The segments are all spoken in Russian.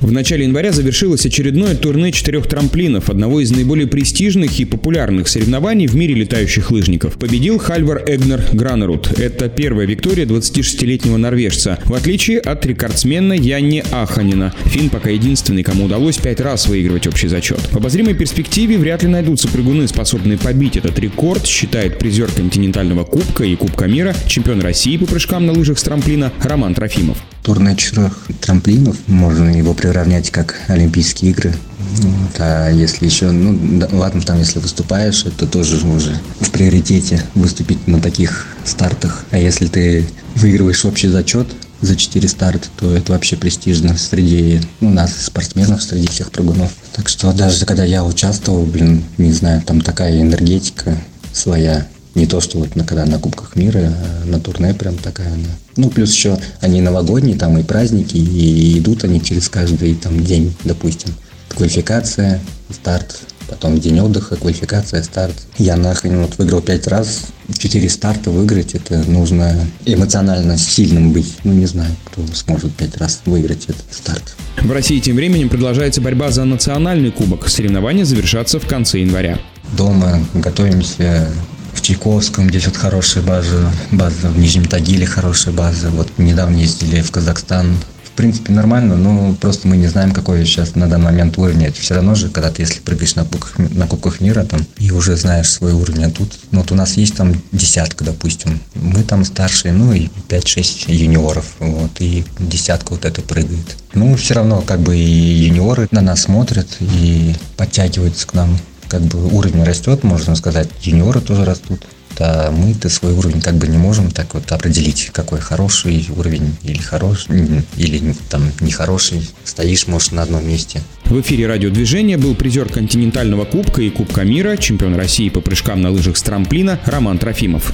В начале января завершилось очередное турне четырех трамплинов, одного из наиболее престижных и популярных соревнований в мире летающих лыжников. Победил Хальвар Эгнер Гранерут. Это первая виктория 26-летнего норвежца, в отличие от рекордсмена Янни Аханина. Фин пока единственный, кому удалось пять раз выигрывать общий зачет. В обозримой перспективе вряд ли найдутся прыгуны, способные побить этот рекорд, считает призер континентального кубка и Кубка мира, чемпион России по прыжкам на лыжах с трамплина Роман Трофимов. Турне четырех трамплинов, можно его приравнять как Олимпийские игры. Вот, а если еще, ну да, ладно, там если выступаешь, это тоже уже в приоритете выступить на таких стартах. А если ты выигрываешь общий зачет за 4 старта, то это вообще престижно среди ну, нас, спортсменов, среди всех прыгунов. Так что даже когда я участвовал, блин, не знаю, там такая энергетика своя, не то, что вот на, когда на Кубках мира, а на турне прям такая она. Ну, плюс еще они новогодние, там и праздники, и идут они через каждый там день, допустим. Квалификация, старт, потом день отдыха, квалификация, старт. Я нахрен вот выиграл пять раз, четыре старта выиграть, это нужно эмоционально сильным быть. Ну, не знаю, кто сможет пять раз выиграть этот старт. В России тем временем продолжается борьба за национальный кубок. Соревнования завершатся в конце января. Дома готовимся в Чайковском, здесь вот хорошая база, база в Нижнем Тагиле хорошая база. Вот недавно ездили в Казахстан. В принципе, нормально, но просто мы не знаем, какой сейчас на данный момент уровень. Это все равно же, когда ты, если прыгаешь на кубках, на кубках мира там, и уже знаешь свой уровень, а тут, ну, вот у нас есть там десятка, допустим. Мы там старшие, ну, и 5-6 юниоров, вот, и десятка вот это прыгает. Ну, все равно, как бы, и юниоры на нас смотрят и подтягиваются к нам как бы уровень растет, можно сказать, юниоры тоже растут. Да, мы-то свой уровень как бы не можем так вот определить, какой хороший уровень или хороший, или там нехороший. Стоишь, может, на одном месте. В эфире радиодвижения был призер континентального кубка и Кубка мира, чемпион России по прыжкам на лыжах с трамплина Роман Трофимов.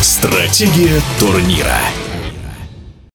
Стратегия турнира.